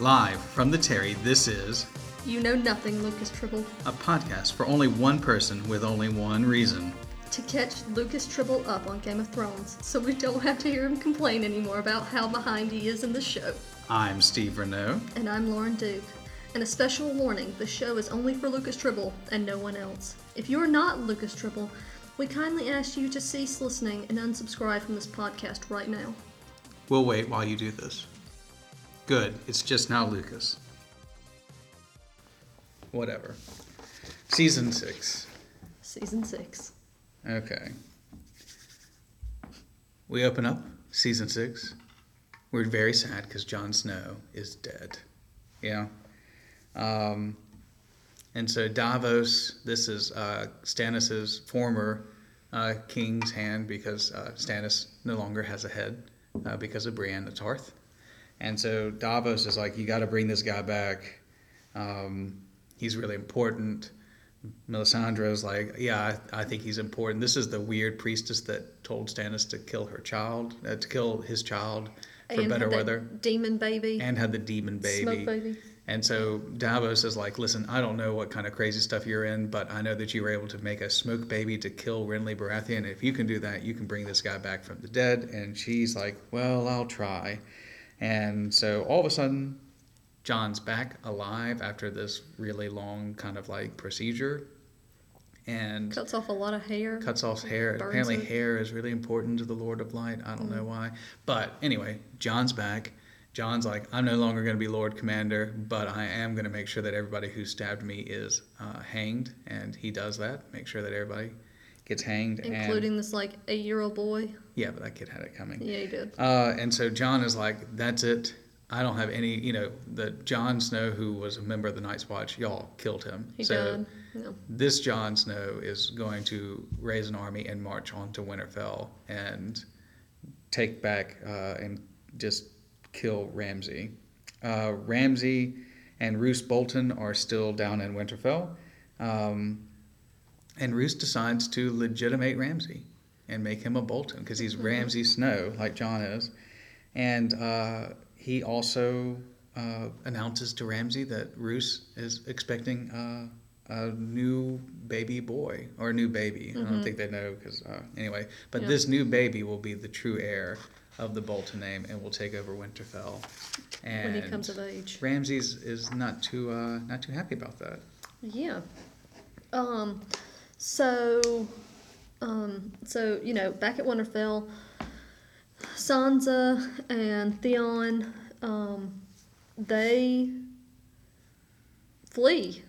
Live from the Terry, this is You know nothing, Lucas Tribble. a podcast for only one person with only one reason. To catch Lucas Tribble up on Game of Thrones, so we don't have to hear him complain anymore about how behind he is in the show. I'm Steve Renault. And I'm Lauren Duke. And a special warning the show is only for Lucas Tribble and no one else. If you're not Lucas Tribble, we kindly ask you to cease listening and unsubscribe from this podcast right now. We'll wait while you do this. Good, it's just now Lucas. Whatever. Season 6. Season 6. Okay. We open up season 6. We're very sad because Jon Snow is dead. Yeah. Um, and so Davos, this is uh, Stannis's former uh, king's hand because uh, Stannis no longer has a head uh, because of Brienne of Tarth. And so Davos is like, you got to bring this guy back. Um, he's really important. Melisandre's like, yeah, I, I think he's important. This is the weird priestess that told Stannis to kill her child, uh, to kill his child for and better weather, Demon baby. and had the demon baby. Smoke baby. And so Davos is like, listen, I don't know what kind of crazy stuff you're in, but I know that you were able to make a smoke baby to kill Renly Baratheon. If you can do that, you can bring this guy back from the dead. And she's like, well, I'll try. And so all of a sudden, Jon's back alive after this really long kind of like procedure. And Cuts off a lot of hair. cuts off hair. Apparently, it. hair is really important to the Lord of Light. I don't Mm. know why. But anyway, Jon's back. Jon's like, I'm no longer going to be Lord Commander, but I am going to make sure that everybody who stabbed me is uh, hanged. And he does that, make sure that everybody gets hanged. Including and, this like eight year old boy. yeah, but that kid had it coming. Yeah, he did. Uh, and so Jon is like, that's it. I don't have any, you know, the Jon Snow who was a member of the Night's Watch, y'all killed him. He so died. No. this Jon Snow is going to raise an army and march on to Winterfell and take back uh, and just kill Ramsay. Uh, Ramsay and Roose Bolton are still down in Winterfell, um, and Roose decides to legitimate Ramsay and make him a Bolton because he's Ramsay Snow, like Jon is, and uh, he also uh, announces to Ramsay that Roose is expecting. Uh, a new baby boy or a new baby. I don't think they know because uh, anyway. But Yeah. this new baby will be the true heir of the Bolton name and will take over Winterfell. And When he comes of age. Ramses is not too uh, not too happy about that. Yeah. Um, so, um, so you know, back at Winterfell, Sansa and Theon, um, they flee.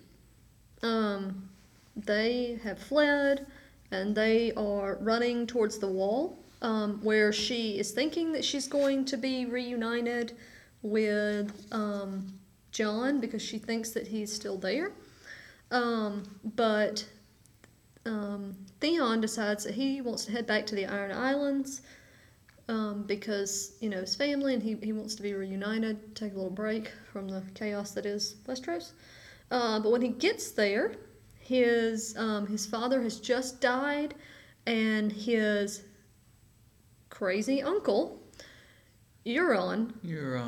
Um, they have fled, and they are running towards the wall, um, where she is thinking that she's going to be reunited with um, Jon because she thinks that he's still there. Um, but um, Theon decides that he wants to head back to the Iron Islands um, because, you know, his family and he, he wants to be reunited, take a little break from the chaos that is Westeros. Uh, but when he gets there, his, um, his father has just died and his crazy uncle, Euron, You're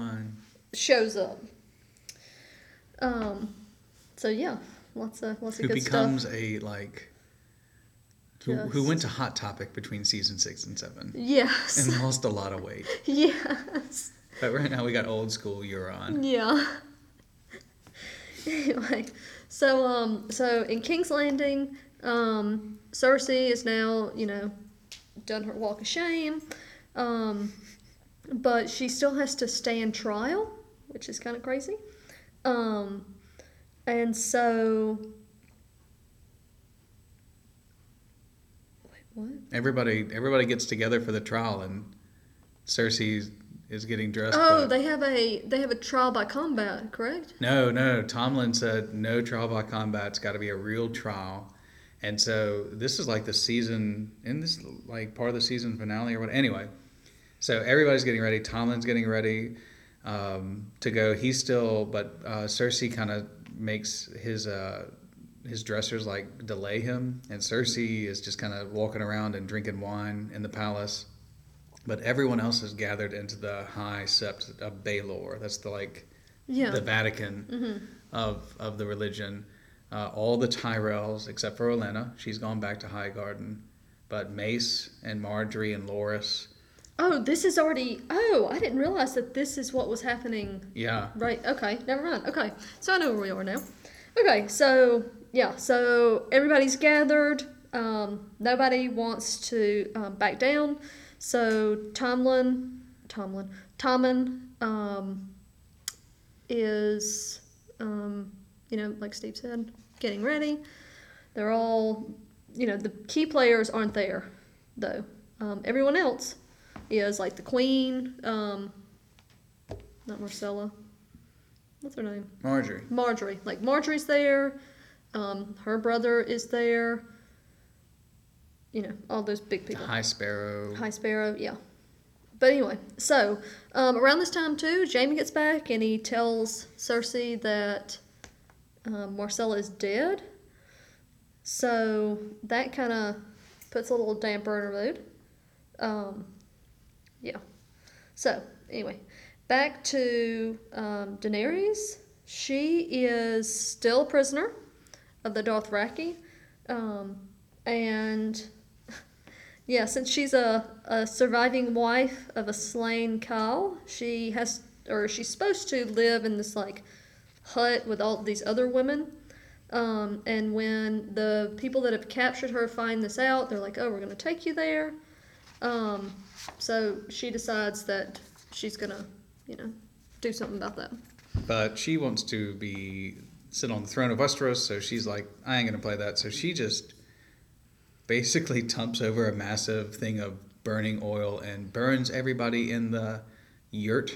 shows up. Um, so yeah, lots of lots of Who good becomes a like who, who went to Hot Topic between season six and seven Yes, and lost a lot of weight. yes, But right now we got old school Euron. yeah. anyway, so um, so in King's Landing, um, Cersei is now you know done her walk of shame, um, but she still has to stand trial, which is kind of crazy. Um, and so. What? Everybody everybody gets together for the trial and Cersei is getting dressed. Oh, they have a they have a trial by combat, correct? No, no. Tomlin said no trial by combat. It's got to be a real trial. And so this is like the season, in this like part of the season finale or what. Anyway, so everybody's getting ready. Tomlin's getting ready um, to go. He's still, but uh, Cersei kind of makes his uh, his dressers like delay him, and Cersei is just kind of walking around and drinking wine in the palace. But everyone else is gathered into the high sept of Baelor. That's the like Yeah. the Vatican Mm-hmm. of of the religion. Uh, all the Tyrells except for Olenna, she's gone back to High Garden. but Mace and Margaery and Loras, Oh, this is already. Oh, I didn't realize that this is what was happening. yeah, Right. Okay. Never mind. Okay. So I know where we are now. Okay. So yeah. So everybody's gathered. Um, nobody wants to um, back down. So Tomlin, Tomlin, Tommen um, is, um, you know, like Steve said, getting ready. They're all, you know, the key players aren't there, though. Um, everyone else is like the Queen, um, not Myrcella. What's her name? Margaery. Margaery. Like Margaery's there. Um, her brother is there. You know, all those big people. High Sparrow. High Sparrow, yeah. But anyway, so um, around this time too, Jaime gets back and he tells Cersei that um, Myrcella is dead. So that kind of puts a little damper in her mood. Um, yeah. So anyway, back to um, Daenerys. She is still a prisoner of the Dothraki, um, and yeah, since she's a, a surviving wife of a slain Khal, she has, or she's supposed to live in this like hut with all these other women. Um, and when the people that have captured her find this out, they're like, "Oh, we're gonna take you there." Um, so she decides that she's gonna, you know, do something about that. But she wants to be sit on the throne of Westeros, so she's like, I ain't gonna play that. So she just basically tumps over a massive thing of burning oil and burns everybody in the yurt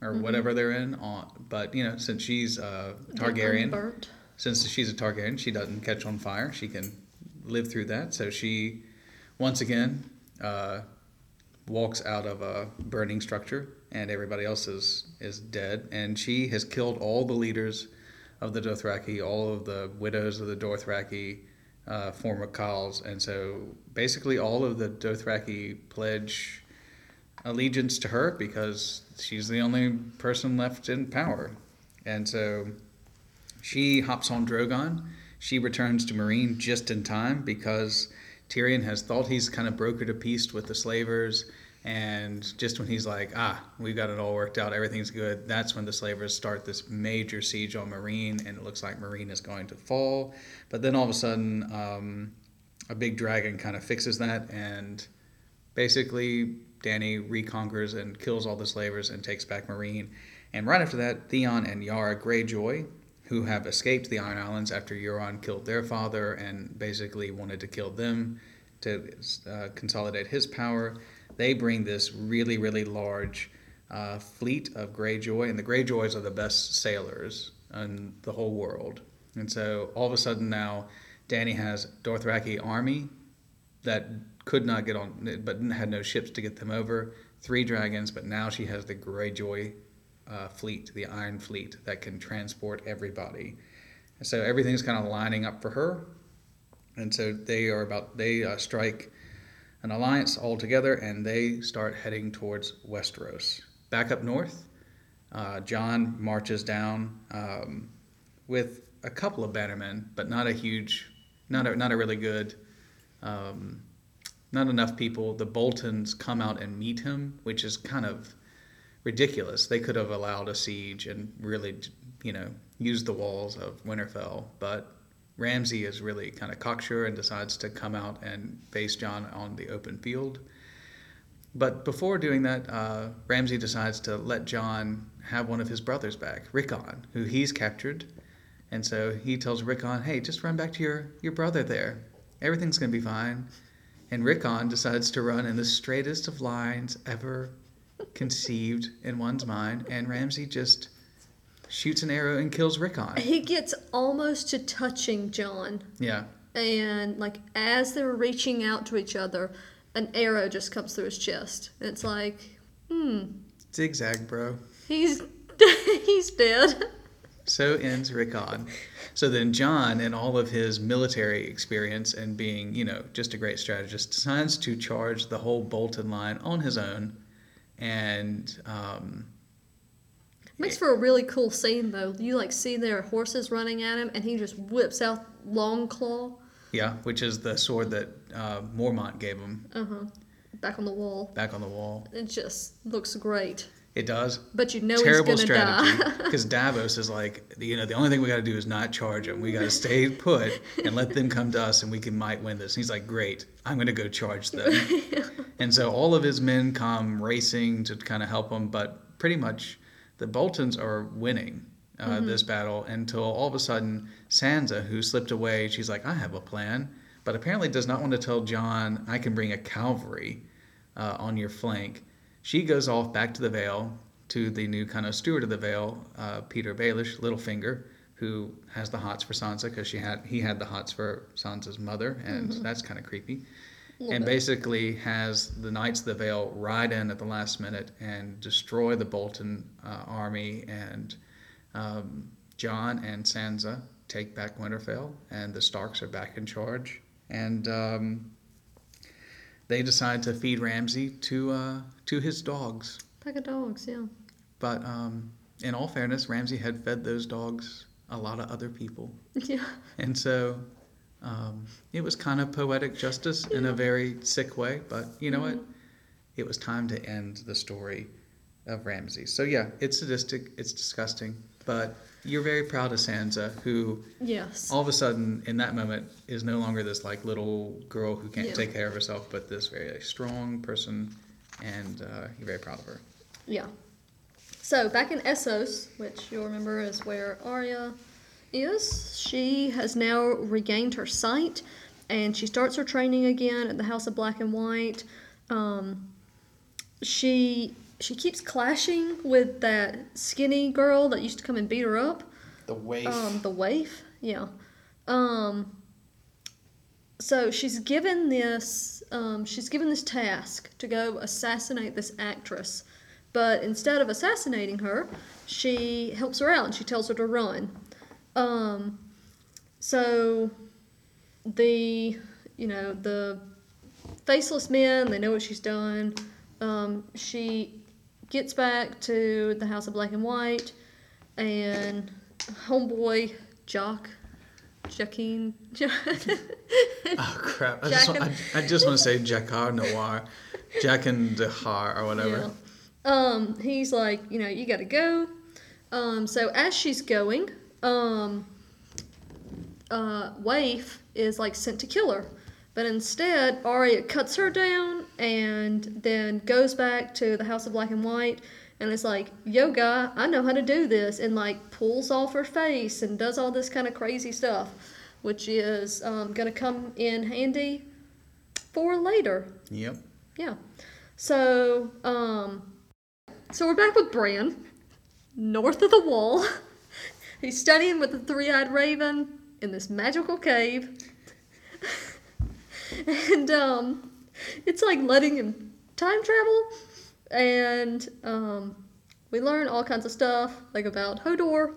or Mm-hmm. whatever they're in. On, but you know, since she's a Targaryen, since she's a Targaryen, she doesn't catch on fire. She can live through that. So she, once again, uh, walks out of a burning structure, and everybody else is is dead. And she has killed all the leaders of the Dothraki, all of the widows of the Dothraki, uh, former Khals, and so basically all of the Dothraki pledge allegiance to her because she's the only person left in power. And so she hops on Drogon. She returns to Meereen just in time because Tyrion has thought he's kind of brokered a peace with the slavers. And just when he's like, ah, we've got it all worked out, everything's good, that's when the slavers start this major siege on Meereen, and it looks like Meereen is going to fall. But then all of a sudden, um, a big dragon kind of fixes that, and basically, Dany reconquers and kills all the slavers and takes back Meereen. And right after that, Theon and Yara Greyjoy, who have escaped the Iron Islands after Euron killed their father and basically wanted to kill them to uh, consolidate his power, they bring this really, really large uh, fleet of Greyjoy, and the Greyjoys are the best sailors in the whole world. And so all of a sudden now, Dany has Dothraki army that could not get on, but had no ships to get them over. Three dragons, but now she has the Greyjoy uh, fleet, the Iron Fleet, that can transport everybody. And so everything's kind of lining up for her, and so they are about they uh, strike an alliance all together, and they start heading towards Westeros. Back up north, uh, Jon marches down um, with a couple of bannermen, but not a huge, not a not a really good. Um, not enough people. The Boltons come out and meet him, which is kind of ridiculous. They could have allowed a siege and really, you know, used the walls of Winterfell, but Ramsay is really kind of cocksure and decides to come out and face Jon on the open field. But before doing that, uh, Ramsay decides to let Jon have one of his brothers back, Rickon, who he's captured. And so he tells Rickon, hey, just run back to your, your brother there. Everything's going to be fine. And Rickon decides to run in the straightest of lines ever conceived in one's mind. And Ramsay just shoots an arrow and kills Rickon. He gets almost to touching Jon, Yeah. and like as they're reaching out to each other, an arrow just comes through his chest. It's like, hmm, Zigzag, bro. he's he's dead. So ends Rickon. So then Jon, in all of his military experience and being, you know, just a great strategist, decides to charge the whole Bolton line on his own. And um, Makes for a really cool scene though. You like see their horses running at him, and he just whips out Longclaw. Yeah, which is the sword that uh, Mormont gave him Uh huh. Back on the wall. back on the wall. It just looks great. It does. But you know Terrible strategy. die. Because Davos is like, you know, the only thing we got to do is not charge them. We got to stay put and let them come to us, and we can might win this. And he's like, great, I'm going to go charge them. And so all of his men come racing to kind of help him, but pretty much the Boltons are winning uh, this battle until all of a sudden Sansa, who slipped away, she's like, I have a plan, but apparently does not want to tell Jon, I can bring a cavalry uh, on your flank. She goes off back to the Vale to the new kind of steward of the Vale, uh, Petyr Baelish, Littlefinger, who has the hots for Sansa because she had he had the hots for Sansa's mother, and that's kind of creepy and bit. basically has the Knights of the Vale ride in at the last minute and destroy the Bolton uh, army, and um, Jon and Sansa take back Winterfell, and the Starks are back in charge, and um, they decide to feed Ramsay to uh, to his dogs. Pack of dogs, yeah. But um, in all fairness, Ramsay had fed those dogs a lot of other people. Yeah. And so um, it was kind of poetic justice in a very sick way, but you know what? It was time to end the story of Ramsay. So yeah, it's sadistic, it's disgusting, but you're very proud of Sansa, who Yes. all of a sudden in that moment is no longer this like little girl who can't Yeah. take care of herself, but this very strong person, and uh, you're very proud of her. Yeah. So back in Essos, which you'll remember is where Arya is, she has now regained her sight, and she starts her training again at the House of Black and White. Um, she she keeps clashing with that skinny girl that used to come and beat her up. The waif. Um, the waif, yeah. Um, so she's given this, um, she's given this task to go assassinate this actress, but instead of assassinating her, she helps her out and she tells her to run. Um, so the, you know, the faceless men, they know what she's done. Um, she gets back to the House of Black and White, and homeboy Jock, Jackeen, oh crap! I just, want, I, I just want to say Jacquard Noir, Jack and Dehar or whatever. yeah. Um, he's like, you know, you gotta go. Um, so as she's going, um, uh, Waif is like sent to kill her. But instead, Arya cuts her down and then goes back to the House of Black and White and is like, Yo, guy, I know how to do this. And like pulls off her face and does all this kind of crazy stuff, which is um, going to come in handy for later. Yep. Yeah. So, um, so we're back with Bran, north of the wall. He's studying with the three-eyed raven in this magical cave. and um, it's like letting him time travel. And um, we learn all kinds of stuff, like about Hodor.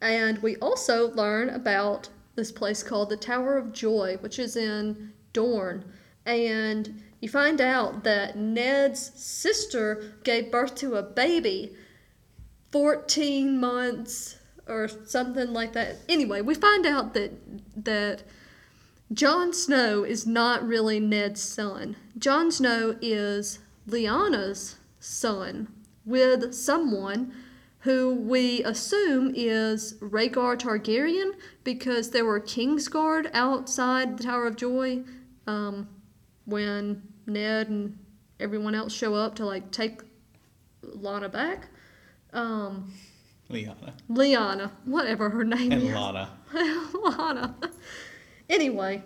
And we also learn about this place called the Tower of Joy, which is in Dorne. And you find out that Ned's sister gave birth to a baby 14 months or something like that. Anyway, we find out that that Jon Snow is not really Ned's son. Jon Snow is Lyanna's son with someone who we assume is Rhaegar Targaryen because there were Kingsguard outside the Tower of Joy um, when Ned and everyone else show up to like take Lana back. Um, Liana Lyanna, whatever her name and is. Lana. Lana. Anyway,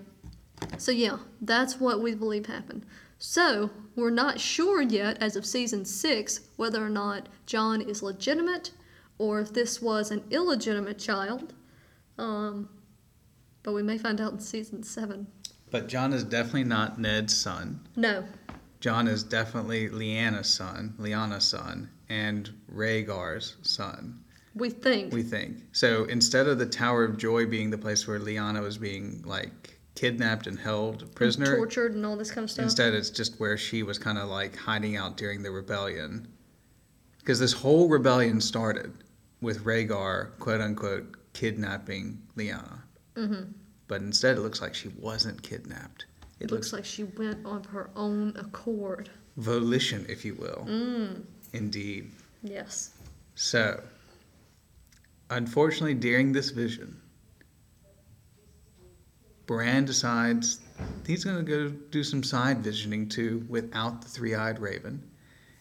so yeah, that's what we believe happened. So, we're not sure yet, as of season six, whether or not Jon is legitimate or if this was an illegitimate child. Um, but we may find out in season seven. But Jon is definitely not Ned's son. No. Jon is definitely Lyanna's son, Lyanna's son, and Rhaegar's son. We think. We think. So instead of the Tower of Joy being the place where Lyanna was being like kidnapped and held prisoner, tortured and all this kind of stuff. instead it's just where she was kind of like hiding out during the rebellion. Because this whole rebellion started with Rhaegar, quote unquote, kidnapping Lyanna. Mm-hmm. But instead, it looks like she wasn't kidnapped. It looks like she went of her own accord. volition, if you will. Mm. Indeed. Yes. So, unfortunately, during this vision, Bran decides he's going to go do some side visioning too without the three eyed raven.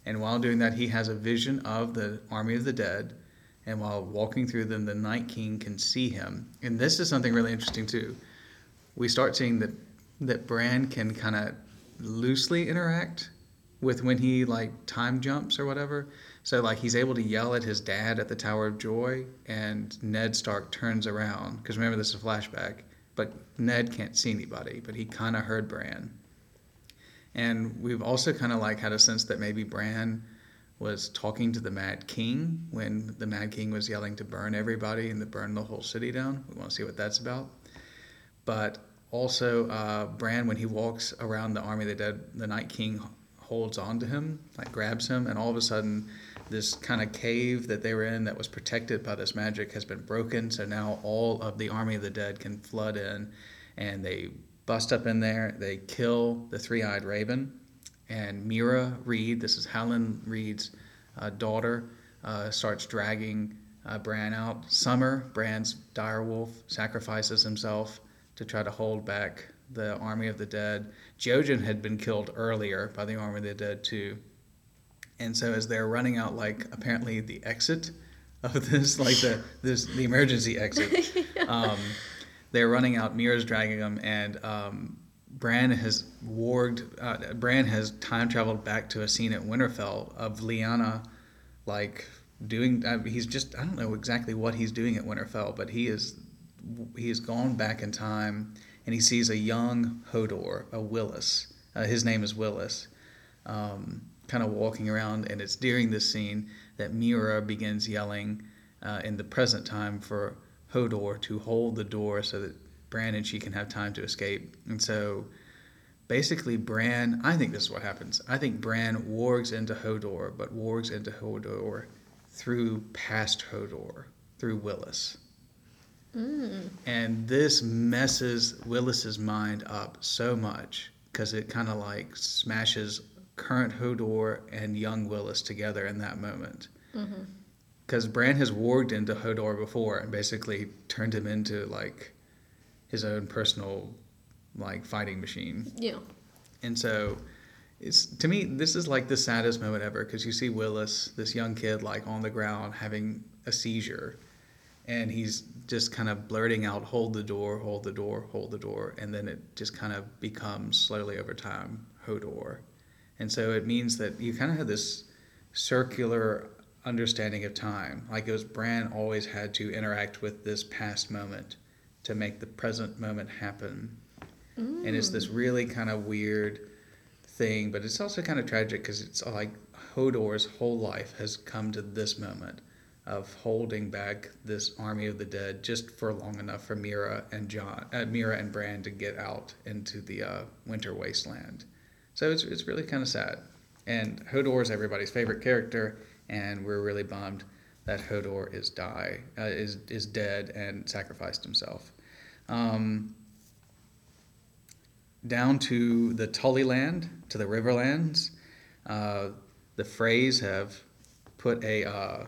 And while doing that, he has a vision of the army of the dead. And while walking through them, the Night King can see him. And this is something really interesting too. We start seeing that that Bran can kind of loosely interact with when he like time jumps or whatever. So like he's able to yell at his dad at the Tower of Joy, and Ned Stark turns around because remember this is a flashback. But Ned can't see anybody, but he kind of heard Bran. And we've also kind of like had a sense that maybe Bran was talking to the Mad King when the Mad King was yelling to burn everybody and to burn the whole city down. We want to see what that's about. But also, uh, Bran, when he walks around the army of the dead, the Night King holds on to him, like grabs him, and all of a sudden, this kind of cave that they were in that was protected by this magic has been broken. So now all of the army of the dead can flood in, and they bust up in there. They kill the three-eyed raven, and Meera Reed, this is Helen Reed's uh, daughter, uh, starts dragging uh, Bran out. Summer, Bran's direwolf, sacrifices himself to try to hold back the army of the dead. Jojen had been killed earlier by the army of the dead too. And so as they're running out, like apparently the exit of this, like the this the emergency exit, um, they're running out. Meera's dragging them, and um, Bran has warged. Uh, Bran has time traveled back to a scene at Winterfell of Lyanna, like doing. Uh, he's just I don't know exactly what he's doing at Winterfell, but he is he has gone back in time and he sees a young Hodor, a Wylis. Uh, his name is Wylis, um, kind of walking around, and it's during this scene that Meera begins yelling uh, in the present time for Hodor to hold the door so that Bran and she can have time to escape. And so basically, Bran, I think this is what happens. I think Bran wargs into Hodor, but wargs into Hodor through past Hodor, through Wylis. Mm. And this messes Wylis's mind up so much because it kind of like smashes current Hodor and young Wylis together in that moment. Mm-hmm. Because Bran has warged into Hodor before and basically turned him into like his own personal like fighting machine. Yeah. And so it's to me this is like the saddest moment ever because you see Wylis, this young kid, like on the ground having a seizure, and he's just kind of blurting out, "Hold the door, hold the door, hold the door," and then it just kind of becomes slowly over time Hodor, and so it means that you kind of have this circular understanding of time, like it was Bran always had to interact with this past moment to make the present moment happen Mm. and it's this really kind of weird thing but it's also kind of tragic because it's like hodor's whole life has come to this moment of holding back this army of the dead just for long enough for meera and jon uh, meera and bran to get out into the uh, winter wasteland so it's, it's really kind of sad and hodor is everybody's favorite character and we're really bummed that hodor is die uh, is, is dead and sacrificed himself um, down to the Tully land, to the Riverlands. Uh, the Freys have put a, uh,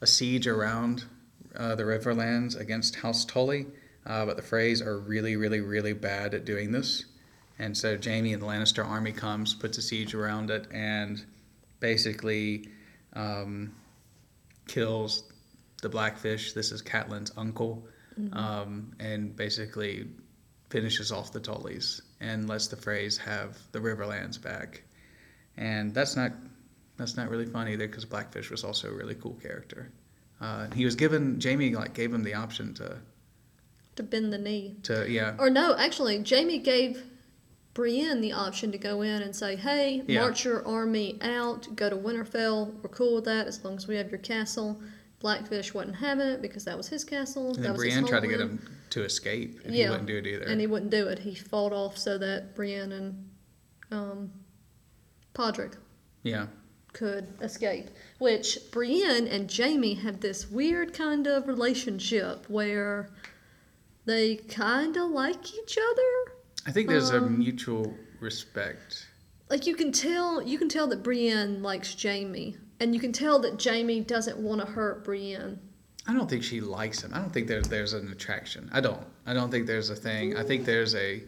a siege around uh, the Riverlands against House Tully, uh, but the Freys are really, really, really bad at doing this. And so Jaime and the Lannister army comes, puts a siege around it, and basically um, kills the Blackfish. This is Catelyn's uncle, um, and basically finishes off the Tullys and lets the Freys have the Riverlands back. And that's not that's not really fun either because Blackfish was also a really cool character. Uh, he was given Jaime like gave him the option to To bend the knee. to yeah Or no, actually, Jaime gave Brienne the option to go in and say, "Hey, Yeah. march your army out, go to Winterfell. We're cool with that as long as we have your castle." Blackfish wouldn't have it because that was his castle. and that then was his Brienne tried to get him to escape and Yeah. he wouldn't do it either. and he wouldn't do it. He fought off so that Brienne and um, Podrick yeah, could escape. Which Brienne and Jaime have this weird kind of relationship where they kind of like each other. I think there's a Um, mutual respect. Like you can tell, you can tell that Brienne likes Jaime, and you can tell that Jaime doesn't want to hurt Brienne. I don't think she likes him. I don't think there's there's an attraction. I don't. I don't think there's a thing. I think there's a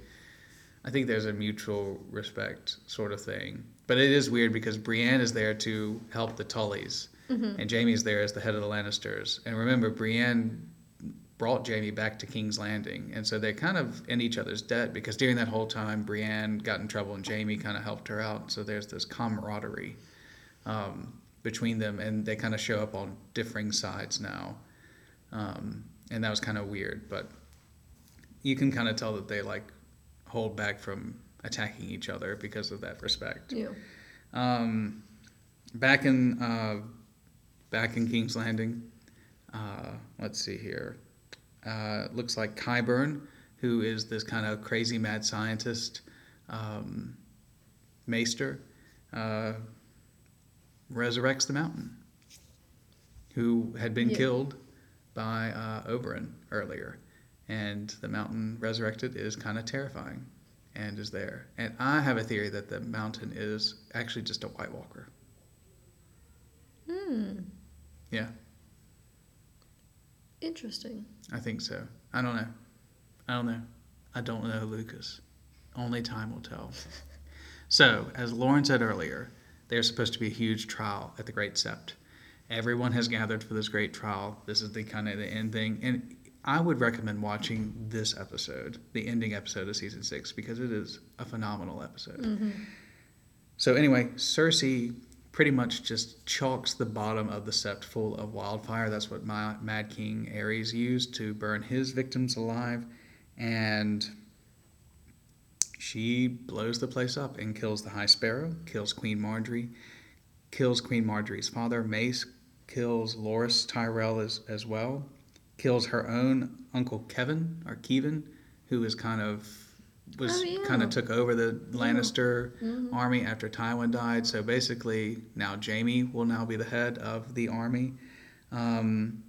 I think there's a mutual respect sort of thing. But it is weird because Brienne is there to help the Tullys, and Jaime's there as the head of the Lannisters. And remember, Brienne brought Jaime back to King's Landing, and so they're kind of in each other's debt because during that whole time, Brienne got in trouble and Jaime kind of helped her out. So there's this camaraderie um, between them, and they kind of show up on differing sides now. Um, and that was kind of weird, but you can kind of tell that they like hold back from attacking each other because of that respect. Yeah. Um, back in uh, back in King's Landing, uh, let's see here. Uh, looks like Qyburn, who is this kind of crazy mad scientist, um, Maester, uh, resurrects the mountain, who had been Yeah. killed by uh, Oberyn earlier, and the mountain resurrected is kind of terrifying, and is there. And I have a theory that the mountain is actually just a White Walker. Hmm. Yeah, Interesting. I think so. I don't know. I don't know. I don't know, Lucas. Only time will tell. So, as Lauren said earlier, there's supposed to be a huge trial at the Great Sept. Everyone has gathered for this great trial. This is the kind of the end thing, and I would recommend watching this episode, the ending episode of season six, because it is a phenomenal episode. Mm-hmm. So anyway, Cersei pretty much just chalks the bottom of the sept full of wildfire. That's what my Mad King Aerys used to burn his victims alive, and she blows the place up and kills the High Sparrow, kills Queen Margaery, kills Queen Margaery's father, Mace, kills Loras Tyrell as, as well, kills her own uncle Kevin or Kevin, who is kind of was Oh, yeah. kind of took over the Lannister army after Tywin died. So basically, now Jaime will now be the head of the army. Um,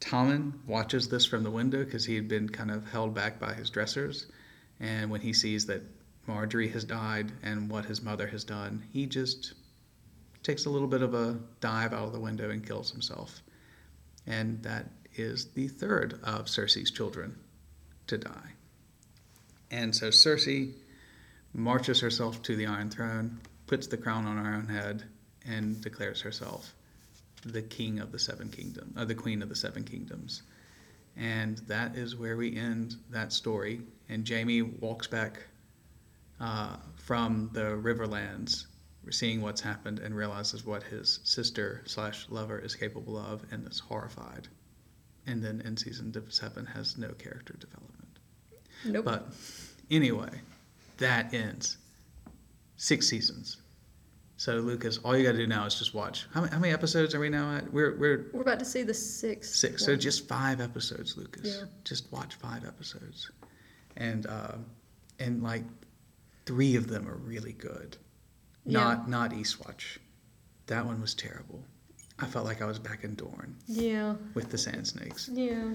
Tommen watches this from the window because he had been kind of held back by his dressers, and when he sees that Margaery has died and what his mother has done, he just takes a little bit of a dive out of the window and kills himself. And that is the third of Cersei's children to die. And so Cersei marches herself to the Iron Throne, puts the crown on her own head, and declares herself the king of the seven kingdoms, uh, the queen of the seven kingdoms. And that is where we end that story. And Jaime walks back uh, from the Riverlands, seeing what's happened, and realizes what his sister slash lover is capable of, and is horrified. And then in season seven has no character development. Nope. But anyway, that ends six seasons. So Lucas, all you got to do now is just watch. How many, how many episodes are we now at? We're we're We're about to see the sixth. six. So just five episodes, Lucas. Yeah. Just watch five episodes, and uh, and like three of them are really good. Yeah. Not not Eastwatch. That one was terrible. I felt like I was back in Dorne Yeah. with the Sand Snakes. Yeah.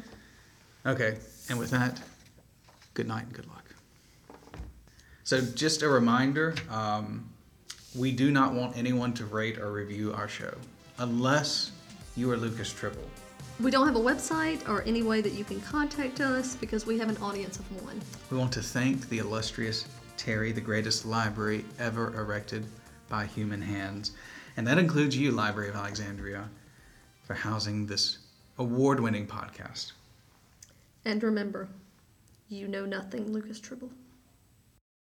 Okay, and with that, good night and good luck. So, just a reminder um, we do not want anyone to rate or review our show unless you are Lucas Tribble. We don't have a website or any way that you can contact us because we have an audience of one. We want to thank the illustrious Terry, the greatest library ever erected by human hands. And that includes you, Library of Alexandria, for housing this award winning podcast. And remember, you know nothing, Lucas Tribble.